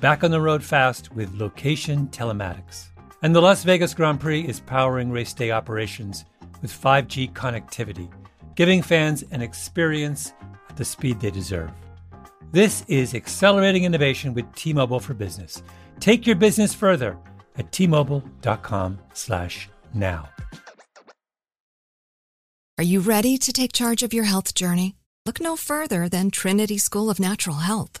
back on the road fast with location telematics. And the Las Vegas Grand Prix is powering race day operations with 5G connectivity, giving fans an experience at the speed they deserve. This is accelerating innovation with T-Mobile for Business. Take your business further at t-mobile.com/now. Are you ready to take charge of your health journey? Look no further than Trinity School of Natural Health.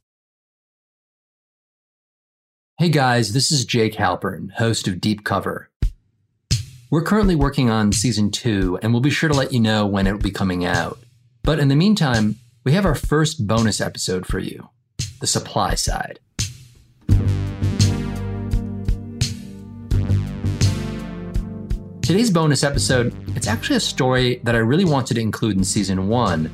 Hey guys, this is Jake Halpern, host of Deep Cover. We're currently working on season two, and we'll be sure to let you know when it will be coming out. But in the meantime, we have our first bonus episode for you the supply side. Today's bonus episode, it's actually a story that I really wanted to include in season one.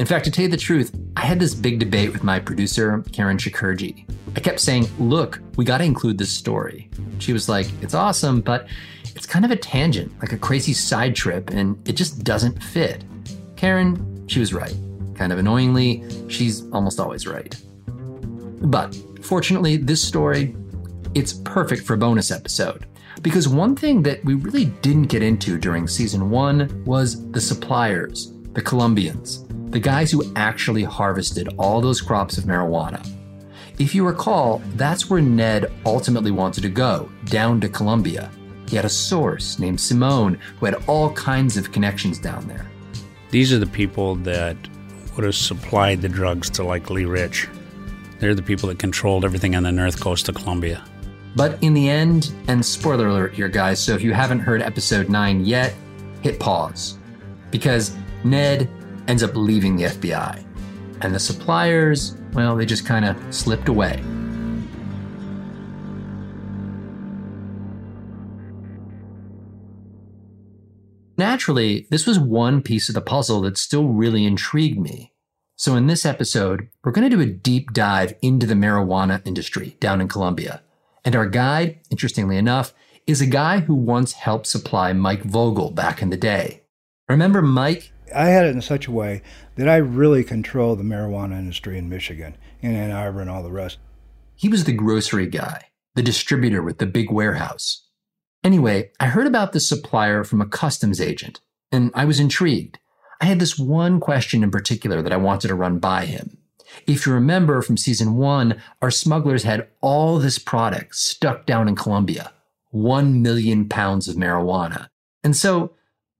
In fact, to tell you the truth, I had this big debate with my producer, Karen Shakerdge. I kept saying, look, we got to include this story. She was like, it's awesome, but it's kind of a tangent, like a crazy side trip, and it just doesn't fit. Karen, she was right. Kind of annoyingly, she's almost always right. But fortunately, this story, it's perfect for a bonus episode. Because one thing that we really didn't get into during season one was the suppliers, the Colombians, the guys who actually harvested all those crops of marijuana. If you recall, that's where Ned ultimately wanted to go, down to Colombia. He had a source named Simone who had all kinds of connections down there. These are the people that would have supplied the drugs to like Leigh Ritch. They're the people that controlled everything on the north coast of Colombia. But in the end, and spoiler alert here, guys, so if you haven't heard episode 9 yet, hit pause. Because Ned ends up leaving the FBI. And the suppliers, well, they just kind of slipped away. Naturally, this was one piece of the puzzle that still really intrigued me. So, in this episode, we're going to do a deep dive into the marijuana industry down in Colombia. And our guide, interestingly enough, is a guy who once helped supply Mike Vogel back in the day. Remember Mike? I had it in such a way that I really control the marijuana industry in Michigan, in Ann Arbor, and all the rest. He was the grocery guy, the distributor with the big warehouse. Anyway, I heard about this supplier from a customs agent, and I was intrigued. I had this one question in particular that I wanted to run by him. If you remember from season one, our smugglers had all this product stuck down in Colombia one million pounds of marijuana. And so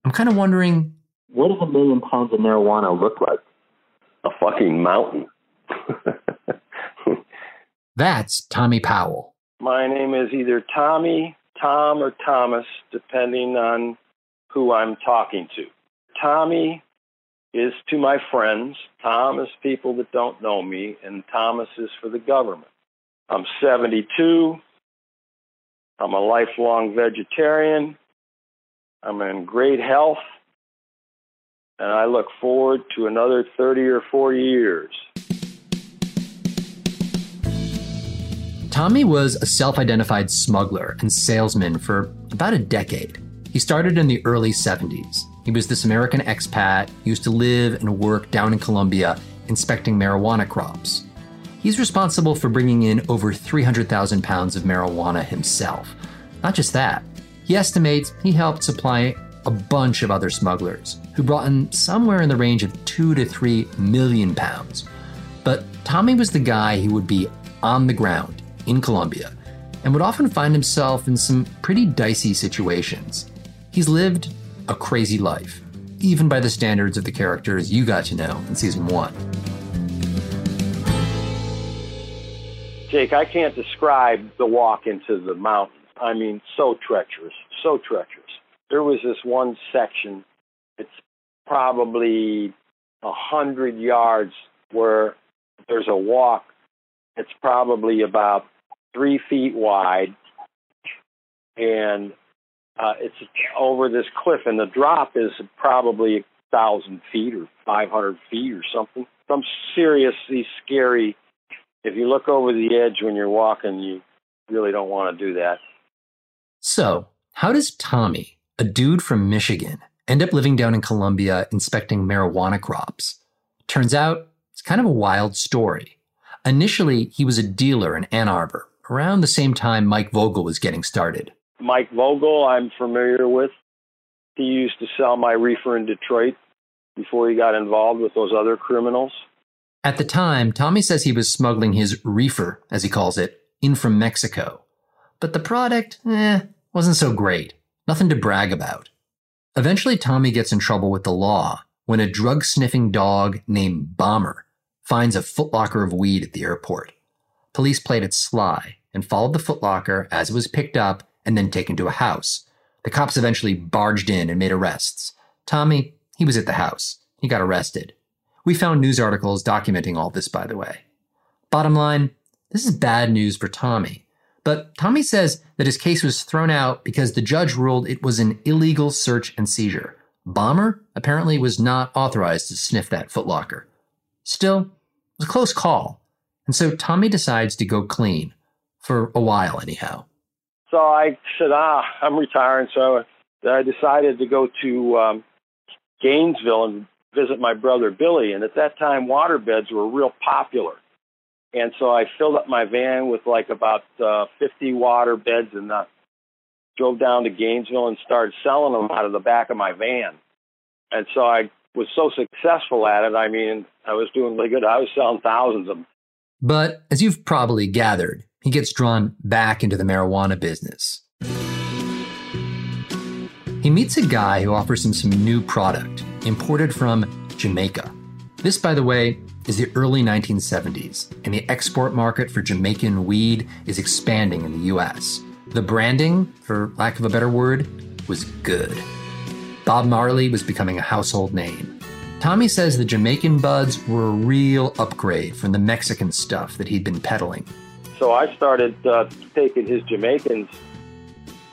I'm kind of wondering what does a million pounds of marijuana look like? A fucking mountain. That's Tommy Powell. My name is either Tommy, Tom, or Thomas, depending on who I'm talking to. Tommy is to my friends. Tom is people that don't know me, and Thomas is for the government. I'm 72. I'm a lifelong vegetarian. I'm in great health. And I look forward to another 30 or 40 years. Tommy was a self identified smuggler and salesman for about a decade. He started in the early 70s. He was this American expat, used to live and work down in Colombia inspecting marijuana crops. He's responsible for bringing in over 300,000 pounds of marijuana himself. Not just that, he estimates he helped supply a bunch of other smugglers who brought in somewhere in the range of 2 to 3 million pounds. But Tommy was the guy who would be on the ground in Colombia and would often find himself in some pretty dicey situations. He's lived a crazy life, even by the standards of the characters you got to know in season one. Jake, I can't describe the walk into the mountains. I mean, so treacherous, so treacherous. There was this one section, it's probably a hundred yards where there's a walk. It's probably about three feet wide, and uh, it's over this cliff, and the drop is probably a thousand feet or 500 feet or something. Some seriously scary. If you look over the edge when you're walking, you really don't want to do that. So, how does Tommy, a dude from Michigan, end up living down in Colombia inspecting marijuana crops? Turns out it's kind of a wild story. Initially, he was a dealer in Ann Arbor, around the same time Mike Vogel was getting started. Mike Vogel, I'm familiar with. He used to sell my reefer in Detroit before he got involved with those other criminals. At the time, Tommy says he was smuggling his reefer, as he calls it, in from Mexico. But the product, eh, wasn't so great. Nothing to brag about. Eventually, Tommy gets in trouble with the law when a drug sniffing dog named Bomber finds a footlocker of weed at the airport. Police played it sly and followed the footlocker as it was picked up and then taken to a house. The cops eventually barged in and made arrests. Tommy, he was at the house. He got arrested. We found news articles documenting all this, by the way. Bottom line, this is bad news for Tommy. But Tommy says that his case was thrown out because the judge ruled it was an illegal search and seizure. Bomber apparently was not authorized to sniff that footlocker. Still, it was a close call, and so Tommy decides to go clean, for a while anyhow. So I said, ah, I'm retiring. So I decided to go to um, Gainesville and visit my brother Billy. And at that time, water beds were real popular. And so I filled up my van with like about uh, 50 water beds and uh, drove down to Gainesville and started selling them out of the back of my van. And so I was so successful at it. I mean, I was doing really good. I was selling thousands of them. But as you've probably gathered, he gets drawn back into the marijuana business. He meets a guy who offers him some new product imported from Jamaica. This, by the way, is the early 1970s, and the export market for Jamaican weed is expanding in the US. The branding, for lack of a better word, was good. Bob Marley was becoming a household name. Tommy says the Jamaican buds were a real upgrade from the Mexican stuff that he'd been peddling. So I started uh, taking his Jamaicans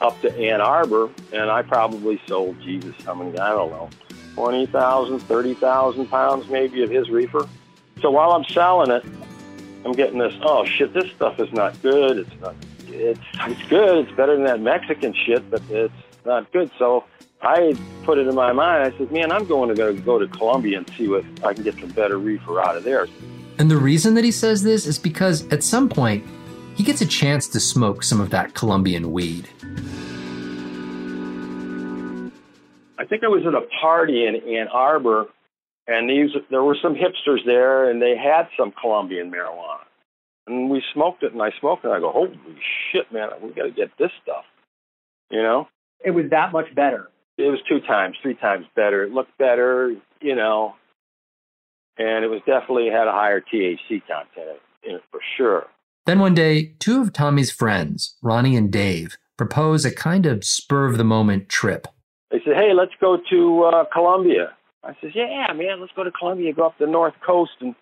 up to Ann Arbor, and I probably sold, Jesus, how many, I don't know, 20,000, 30,000 pounds maybe of his reefer. So while I'm selling it, I'm getting this, oh shit, this stuff is not good. It's not, it's, it's good. It's better than that Mexican shit, but it's not good. So I put it in my mind. I said, man, I'm going to go, go to Colombia and see what I can get some better reefer out of there. And the reason that he says this is because at some point, he gets a chance to smoke some of that Colombian weed. I think I was at a party in Ann Arbor, and these there were some hipsters there, and they had some Colombian marijuana, and we smoked it, and I smoked it, and I go, holy shit, man, we got to get this stuff, you know. It was that much better. It was two times, three times better. It looked better, you know, and it was definitely had a higher THC content in it for sure. Then one day, two of Tommy's friends, Ronnie and Dave, propose a kind of spur of the moment trip. They said, "Hey, let's go to uh, Colombia." I says, yeah, man, let's go to Colombia, go up the north coast and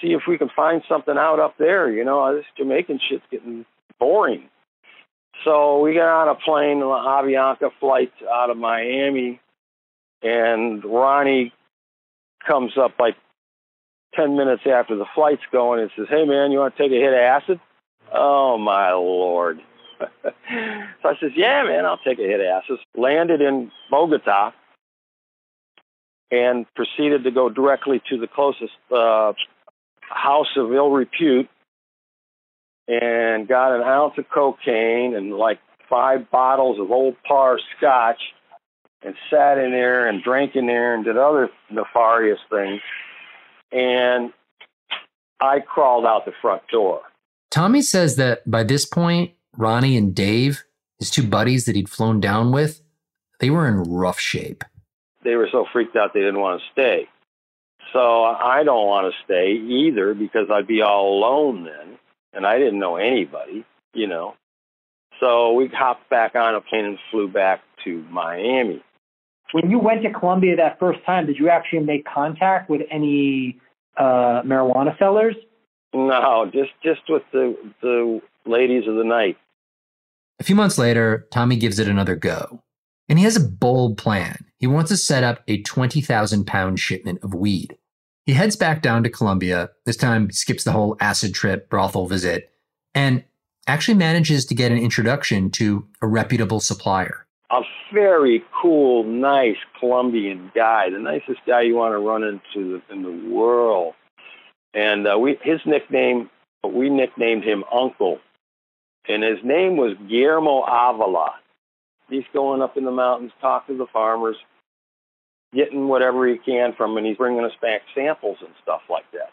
see if we can find something out up there. You know, this Jamaican shit's getting boring. So we got on a plane, an Avianca flight out of Miami, and Ronnie comes up like 10 minutes after the flight's going and says, hey, man, you want to take a hit of acid? Oh, my Lord. so I says, yeah, man, I'll take a hit of acid. Landed in Bogota and proceeded to go directly to the closest uh, house of ill repute and got an ounce of cocaine and like five bottles of Old Parr scotch and sat in there and drank in there and did other nefarious things. And I crawled out the front door. Tommy says that by this point, Ronnie and Dave, his two buddies that he'd flown down with, they were in rough shape. They were so freaked out they didn't want to stay. So I don't want to stay either because I'd be all alone then, and I didn't know anybody, you know. So we hopped back on a plane and flew back to Miami. When you went to Colombia that first time, did you actually make contact with any uh, marijuana sellers? No, just just with the the ladies of the night. A few months later, Tommy gives it another go. And he has a bold plan. He wants to set up a 20,000 pound shipment of weed. He heads back down to Colombia. This time, skips the whole acid trip, brothel visit, and actually manages to get an introduction to a reputable supplier. A very cool, nice Colombian guy, the nicest guy you want to run into in the world. And uh, we, his nickname, we nicknamed him Uncle. And his name was Guillermo Avila. He's going up in the mountains, talking to the farmers, getting whatever he can from them, and he's bringing us back samples and stuff like that.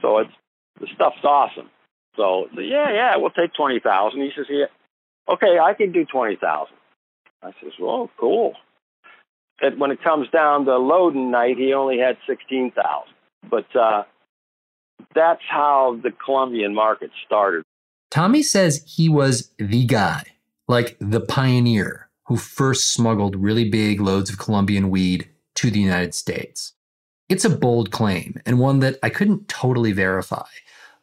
So it's the stuff's awesome. So yeah, yeah, we'll take twenty thousand. He says, yeah, okay, I can do twenty thousand. I says, well, cool. And when it comes down to loading night, he only had sixteen thousand. But uh, that's how the Colombian market started. Tommy says he was the guy like the pioneer who first smuggled really big loads of Colombian weed to the United States. It's a bold claim and one that I couldn't totally verify,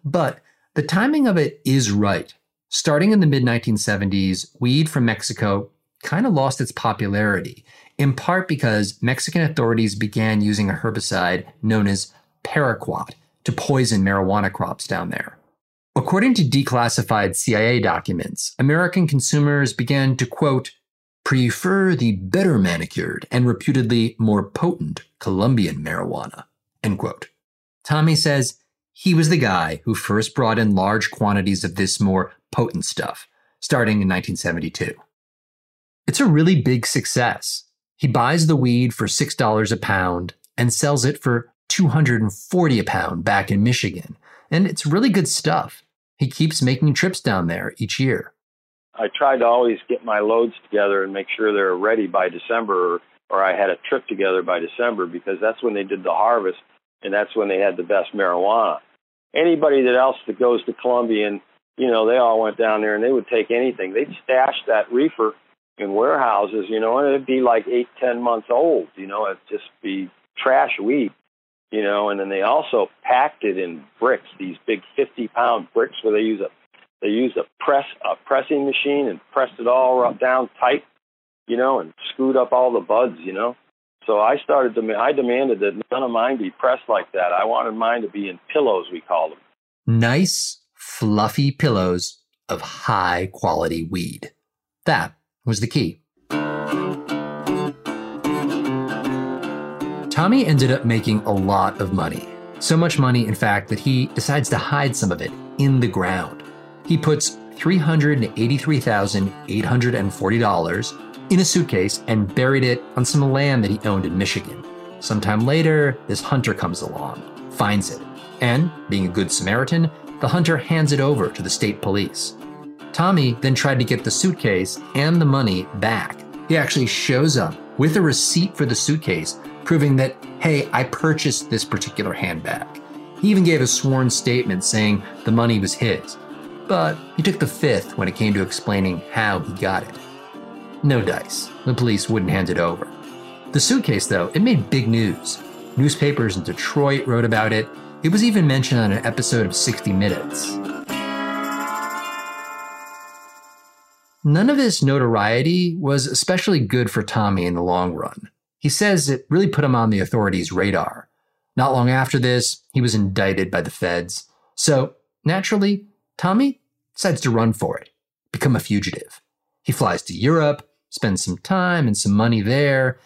but the timing of it is right. Starting in the mid 1970s, weed from Mexico kind of lost its popularity, in part because Mexican authorities began using a herbicide known as paraquat to poison marijuana crops down there. According to declassified CIA documents, American consumers began to quote, prefer the better manicured and reputedly more potent Colombian marijuana, end quote. Tommy says he was the guy who first brought in large quantities of this more potent stuff, starting in 1972. It's a really big success. He buys the weed for $6 a pound and sells it for 240 a pound back in Michigan. And it's really good stuff he keeps making trips down there each year. I tried to always get my loads together and make sure they're ready by December, or, or I had a trip together by December because that's when they did the harvest and that's when they had the best marijuana. Anybody that else that goes to Colombia and you know they all went down there and they would take anything. They'd stash that reefer in warehouses, you know, and it'd be like eight, ten months old. You know, it'd just be trash weed you know, and then they also packed it in bricks, these big 50 pound bricks where they use a they use a press a pressing machine and pressed it all down tight, you know, and screwed up all the buds, you know. So I started to I demanded that none of mine be pressed like that. I wanted mine to be in pillows, we call them. Nice, fluffy pillows of high quality weed. That was the key. Tommy ended up making a lot of money. So much money, in fact, that he decides to hide some of it in the ground. He puts $383,840 in a suitcase and buried it on some land that he owned in Michigan. Sometime later, this hunter comes along, finds it, and, being a good Samaritan, the hunter hands it over to the state police. Tommy then tried to get the suitcase and the money back. He actually shows up with a receipt for the suitcase proving that, hey, I purchased this particular handbag. He even gave a sworn statement saying the money was his, but he took the fifth when it came to explaining how he got it. No dice. The police wouldn't hand it over. The suitcase, though, it made big news. Newspapers in Detroit wrote about it. It was even mentioned on an episode of 60 Minutes. None of this notoriety was especially good for Tommy in the long run. He says it really put him on the authorities' radar. Not long after this, he was indicted by the feds. So, naturally, Tommy decides to run for it, become a fugitive. He flies to Europe, spends some time and some money there,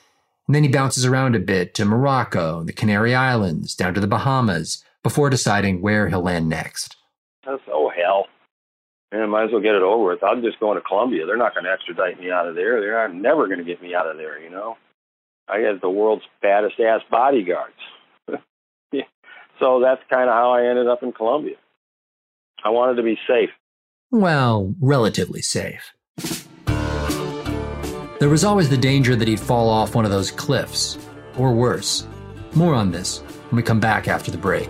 and then he bounces around a bit to Morocco, the Canary Islands, down to the Bahamas, before deciding where he'll land next. oh, hell. Man, might as well get it over with. I'm just going to Colombia. They're not going to extradite me out of there. They're never going to get me out of there, you know? I had the world's baddest ass bodyguards. So that's kind of how I ended up in Colombia. I wanted to be safe. Well, relatively safe. There was always the danger that he'd fall off one of those cliffs, or worse. More on this when we come back after the break.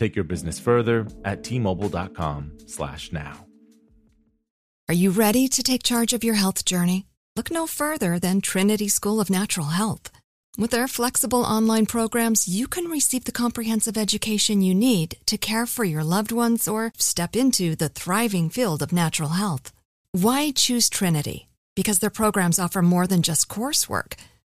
Take your business further at tmobile.com slash now. Are you ready to take charge of your health journey? Look no further than Trinity School of Natural Health. With their flexible online programs, you can receive the comprehensive education you need to care for your loved ones or step into the thriving field of natural health. Why choose Trinity? Because their programs offer more than just coursework.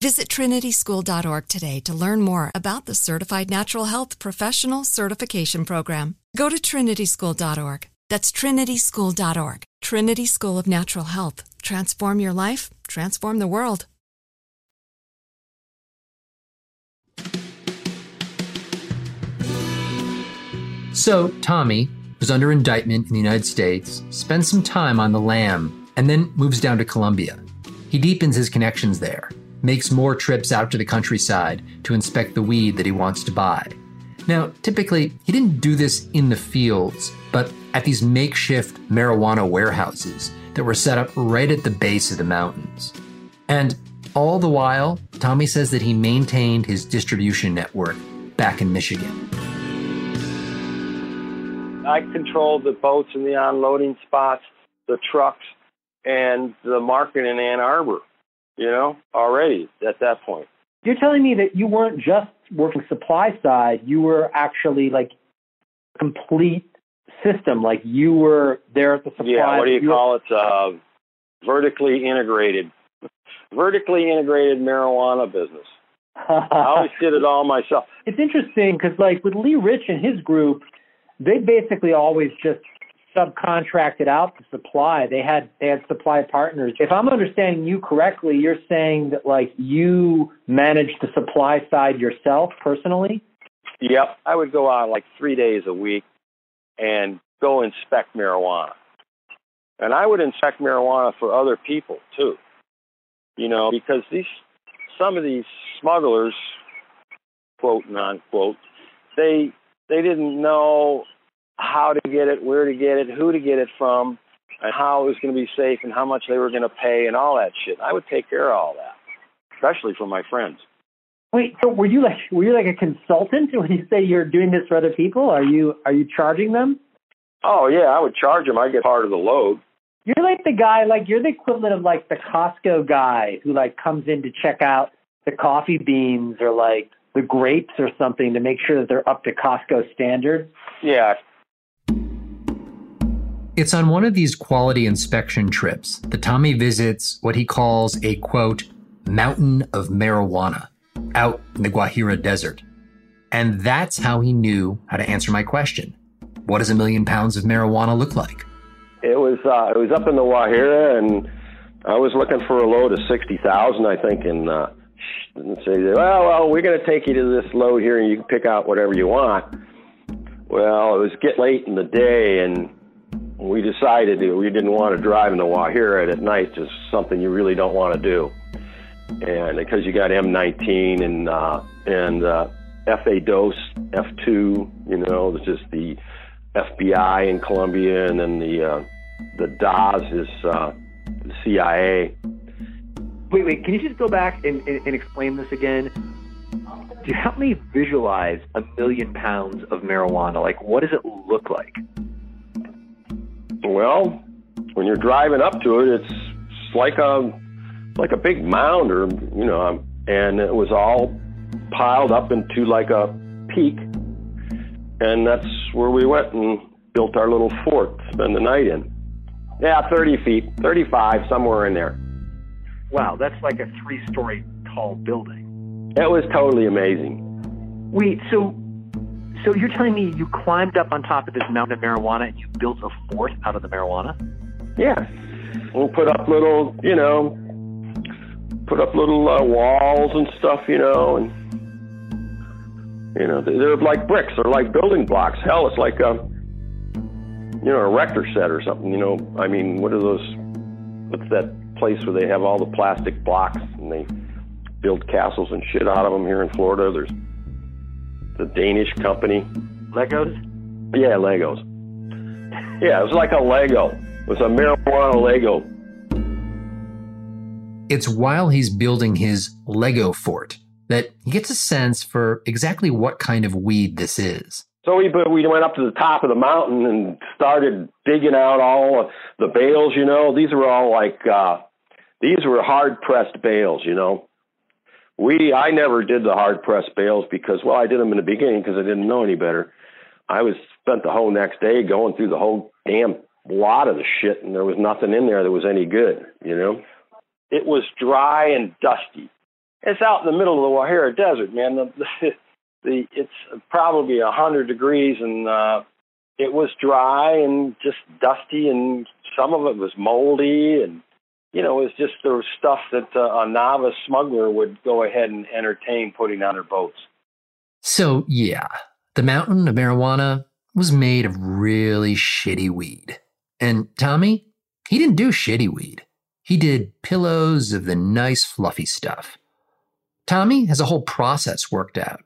Visit trinityschool.org today to learn more about the Certified Natural Health Professional Certification Program. Go to trinityschool.org. That's trinityschool.org. Trinity School of Natural Health. Transform your life, transform the world. So, Tommy was under indictment in the United States, spends some time on the lam, and then moves down to Colombia. He deepens his connections there makes more trips out to the countryside to inspect the weed that he wants to buy. Now, typically, he didn't do this in the fields, but at these makeshift marijuana warehouses that were set up right at the base of the mountains. And all the while, Tommy says that he maintained his distribution network back in Michigan. I controlled the boats and the unloading spots, the trucks, and the market in Ann Arbor you know, already at that point. You're telling me that you weren't just working supply side, you were actually like complete system, like you were there at the supply. Yeah, what do you, you call were... it? Uh, vertically integrated, vertically integrated marijuana business. I always did it all myself. It's interesting because, like, with Leigh Ritch and his group, they basically always just subcontracted out the supply. They had they had supply partners. If I'm understanding you correctly, you're saying that like you manage the supply side yourself personally. Yep, I would go out like three days a week and go inspect marijuana, and I would inspect marijuana for other people too. You know, because these some of these smugglers, quote unquote, they they didn't know how to get it, where to get it, who to get it from, and how it was going to be safe and how much they were going to pay and all that shit. I would take care of all that, especially for my friends. Wait, so were you like were you like a consultant when you say you're doing this for other people? Are you are you charging them? Oh yeah, I would charge them. I get part of the load. You're like the guy, like you're the equivalent of like the Costco guy who like comes in to check out the coffee beans or like the grapes or something to make sure that they're up to Costco standards. Yeah, It's on one of these quality inspection trips that Tommy visits what he calls a quote, mountain of marijuana out in the Guajira Desert. And that's how he knew how to answer my question. What does a million pounds of marijuana look like? it was uh, it was up in the Guajira, and I was looking for a load of sixty thousand, I think, and uh, and say, well, well, we're going to take you to this load here, and you can pick out whatever you want. Well, it was get late in the day, and we decided that we didn't want to drive in the Guajira at night. Just something you really don't want to do, and because you got M19 and uh, and uh, FA Dos F2, you know, it's just the FBI in Colombia, and then the uh, the DAS is uh, the CIA. Wait, wait. Can you just go back and, and, and explain this again? Do you help me visualize a million pounds of marijuana? Like, what does it look like? Well, when you're driving up to it, it's, it's like a like a big mound, or you know, um, and it was all piled up into like a peak, and that's where we went and built our little fort to spend the night in. Yeah, 30 feet, 35, somewhere in there. Wow, that's like a three-story tall building. It was totally amazing. Wait, so so you're telling me you climbed up on top of this mountain of marijuana and you built a fort out of the marijuana? Yeah, we'll put up little, you know, put up little uh, walls and stuff, you know, and you know they're like bricks. They're like building blocks. Hell, it's like a you know a rector set or something. You know, I mean, what are those? What's that place where they have all the plastic blocks and they build castles and shit out of them here in Florida? There's the Danish company. Legos? Yeah, Legos. Yeah, it was like a Lego. It was a marijuana Lego. It's while he's building his Lego fort that he gets a sense for exactly what kind of weed this is. So we we went up to the top of the mountain and started digging out all the bales. You know, these were all like uh, these were hard pressed bales. You know, we I never did the hard pressed bales because well I did them in the beginning because I didn't know any better. I was spent the whole next day going through the whole damn lot of the shit, and there was nothing in there that was any good. You know, it was dry and dusty. It's out in the middle of the Guajira Desert, man. The, the, the it's probably a hundred degrees, and uh, it was dry and just dusty, and some of it was moldy, and you know, was just the stuff that uh, a novice smuggler would go ahead and entertain putting on their boats. So, yeah, the mountain of marijuana was made of really shitty weed. And Tommy, he didn't do shitty weed. He did pillows of the nice, fluffy stuff. Tommy has a whole process worked out.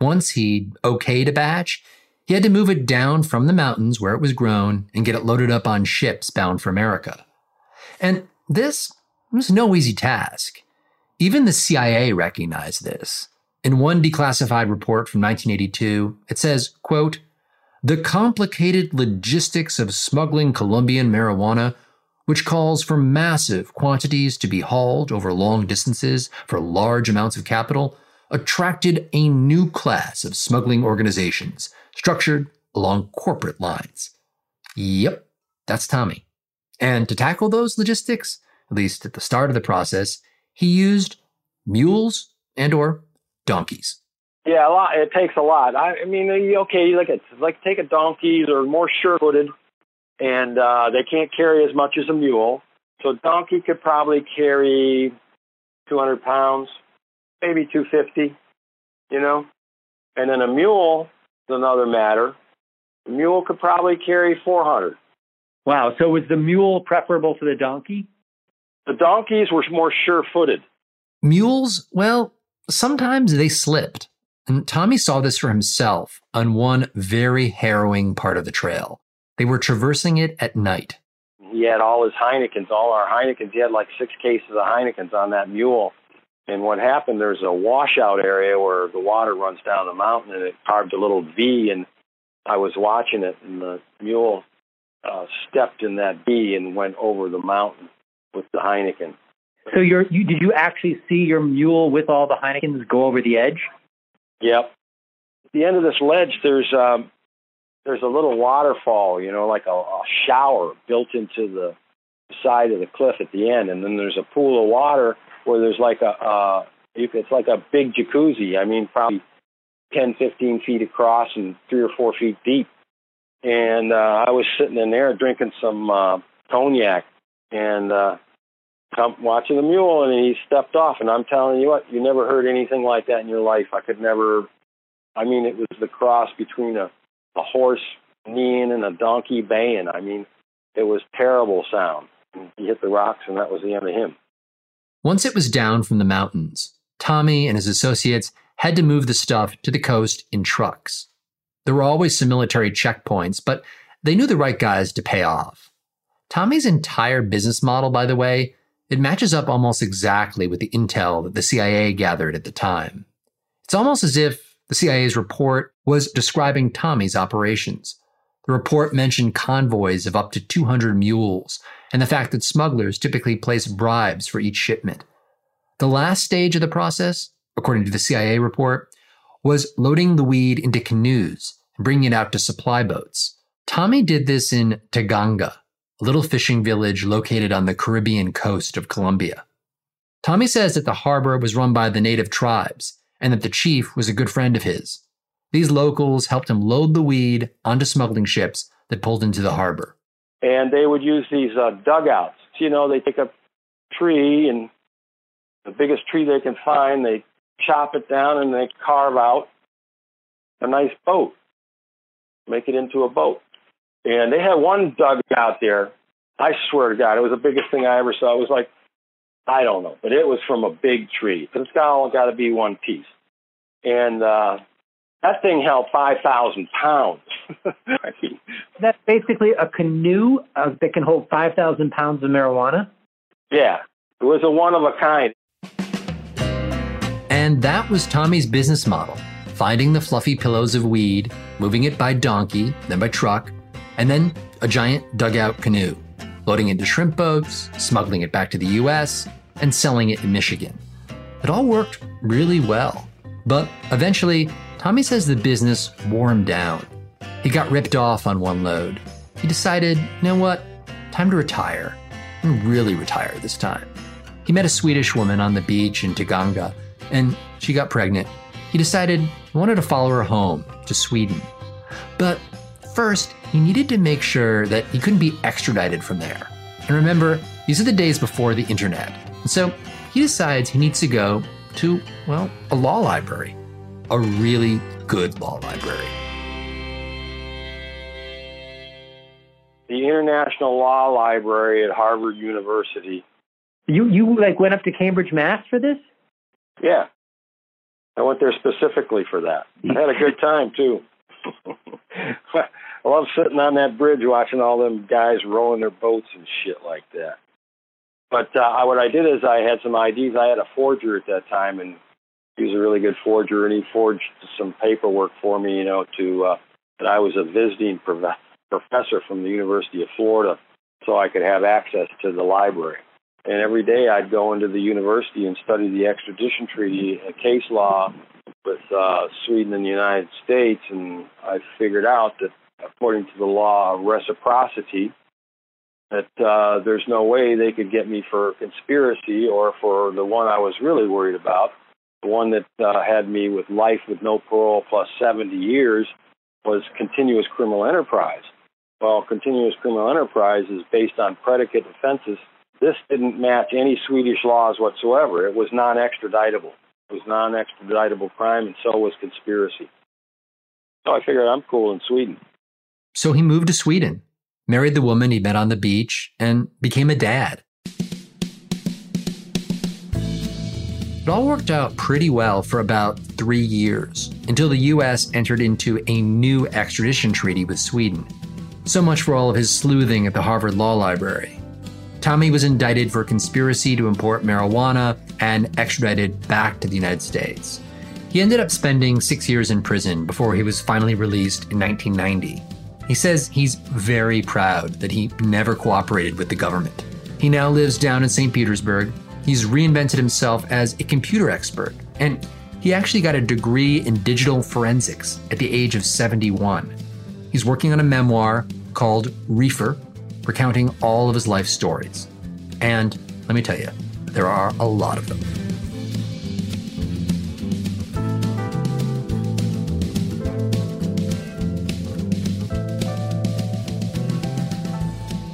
Once he'd okayed a batch, he had to move it down from the mountains where it was grown and get it loaded up on ships bound for America. And this was no easy task. Even the CIA recognized this. In one declassified report from 1982, it says, quote, the complicated logistics of smuggling Colombian marijuana, which calls for massive quantities to be hauled over long distances for large amounts of capital, attracted a new class of smuggling organizations structured along corporate lines. Yep, that's Tommy. And to tackle those logistics, at least at the start of the process, he used mules and or donkeys. Yeah, a lot. It takes a lot. I, mean, okay, like it's like take a donkeys or more sure-footed. and uh, they can't carry as much as a mule. So a donkey could probably carry 200 pounds, maybe 250, you know. And then a mule is another matter. A mule could probably carry 400. Wow. So was the mule preferable to the donkey? The donkeys were more sure-footed. Mules, well, sometimes they slipped. And Tommy saw this for himself on one very harrowing part of the trail. They were traversing it at night. He had all his Heinekens, all our Heinekens. He had like six cases of Heinekens on that mule. And what happened, there's a washout area where the water runs down the mountain and it carved a little V. And I was watching it, and the mule uh, stepped in that bee and went over the mountain with the Heineken. So you're, you did you actually see your mule with all the Heinekens go over the edge? Yep. At the end of this ledge, there's um, there's a little waterfall, you know, like a, a shower built into the side of the cliff at the end, and then there's a pool of water where there's like a uh, it's like a big jacuzzi. I mean, probably 10, 15 feet across and three or four feet deep. And uh, I was sitting in there drinking some uh, cognac and uh, watching the mule, and he stepped off. And I'm telling you what, you never heard anything like that in your life. I could never. I mean, it was the cross between a, a horse kneeing and a donkey baying. I mean, it was terrible sound. And he hit the rocks, and that was the end of him. Once it was down from the mountains, Tommy and his associates had to move the stuff to the coast in trucks. There were always some military checkpoints, but they knew the right guys to pay off. Tommy's entire business model, by the way, it matches up almost exactly with the intel that the CIA gathered at the time. It's almost as if the CIA's report was describing Tommy's operations. The report mentioned convoys of up to 200 mules and the fact that smugglers typically place bribes for each shipment. The last stage of the process, according to the CIA report, was loading the weed into canoes bringing it out to supply boats. Tommy did this in Taganga, a little fishing village located on the Caribbean coast of Colombia. Tommy says that the harbor was run by the native tribes and that the chief was a good friend of his. These locals helped him load the weed onto smuggling ships that pulled into the harbor. And they would use these uh, dugouts. You know, they take a tree and the biggest tree they can find, they chop it down and they carve out a nice boat, make it into a boat. And they had one dug out there. I swear to God, it was the biggest thing I ever saw. It was like, I don't know, but it was from a big tree. But it's got all got to be one piece. And uh, that thing held 5,000 pounds. I mean, That's basically a canoe uh, that can hold 5,000 pounds of marijuana? Yeah. It was a one of a kind. And that was Tommy's business model finding the fluffy pillows of weed, moving it by donkey, then by truck, and then a giant dugout canoe, loading into shrimp boats, smuggling it back to the US, and selling it in Michigan. It all worked really well. But eventually, Tommy says the business wore him down. He got ripped off on one load. He decided, you know what? Time to retire. And really retire this time. He met a Swedish woman on the beach in Taganga, and she got pregnant. He decided he wanted to follow her home to Sweden. But first, he needed to make sure that he couldn't be extradited from there. And remember, these are the days before the internet. And so he decides he needs to go to, well, a law library a really good law library. The International Law Library at Harvard University. You you like went up to Cambridge, Mass for this? Yeah. I went there specifically for that. I had a good time too. I love sitting on that bridge watching all them guys rowing their boats and shit like that. But uh, what I did is I had some IDs. I had a forger at that time, and he was a really good forger, and he forged some paperwork for me, you know, to uh, that I was a visiting prof- professor from the University of Florida, so I could have access to the library. And every day I'd go into the university and study the extradition treaty, a case law with uh, Sweden and the United States, and I figured out that according to the law of reciprocity, that uh, there's no way they could get me for conspiracy or for the one I was really worried about, the one that uh, had me with life with no parole plus 70 years was continuous criminal enterprise. Well, continuous criminal enterprise is based on predicate offenses. This didn't match any Swedish laws whatsoever. It was non extraditable. It was non extraditable crime, and so was conspiracy. So I figured I'm cool in Sweden. So he moved to Sweden, married the woman he met on the beach, and became a dad. It all worked out pretty well for about three years until the US entered into a new extradition treaty with Sweden. So much for all of his sleuthing at the Harvard Law Library. Tommy was indicted for conspiracy to import marijuana and extradited back to the United States. He ended up spending six years in prison before he was finally released in 1990. He says he's very proud that he never cooperated with the government. He now lives down in St. Petersburg He's reinvented himself as a computer expert, and he actually got a degree in digital forensics at the age of 71. He's working on a memoir called Reefer, recounting all of his life stories. And let me tell you, there are a lot of them.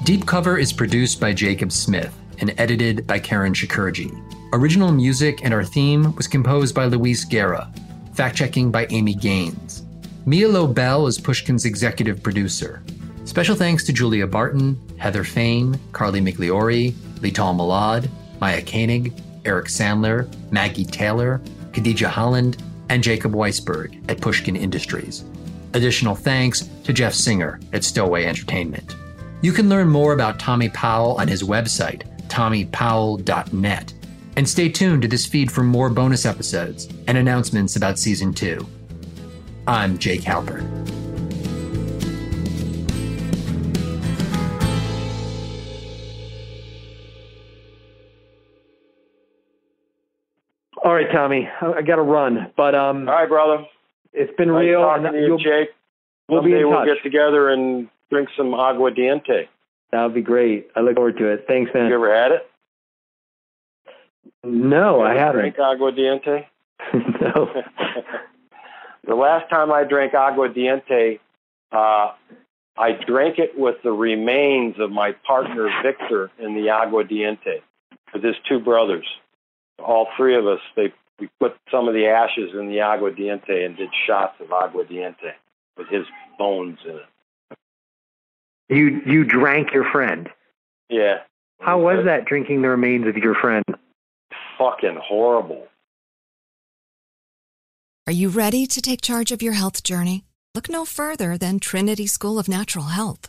Deep Cover is produced by Jacob Smith and edited by Karen Shakerdge. Original music and our theme was composed by Luis Guerra, fact checking by Amy Gaines. Mia Lobel is Pushkin's executive producer. Special thanks to Julia Barton, Heather Fain, Carly Migliori, Lital Molad, Maya Koenig, Eric Sandler, Maggie Taylor, Khadija Holland, and Jacob Weisberg at Pushkin Industries. Additional thanks to Jeff Singer at Stowaway Entertainment. You can learn more about Tommy Powell on his website, tommypowell.net. And stay tuned to this feed for more bonus episodes and announcements about season two. I'm Jake Halpern. All right, Tommy, I got to run, but um. All right, brother. It's been nice real. Talking to you, Jake. We'll Someday be in we'll get together and drink some aguardiente. That would be great. I look forward to it. Thanks, man. You ever had it? No, I haven't. Drink aguardiente. no. the last time I drank aguardiente, uh, I drank it with the remains of my partner Victor in the aguardiente with his two brothers. All three of us, they we put some of the ashes in the aguardiente and did shots of aguardiente with his bones in it. You you drank your friend. Yeah. How was that drinking the remains of your friend? Fucking horrible. Are you ready to take charge of your health journey? Look no further than Trinity School of Natural Health.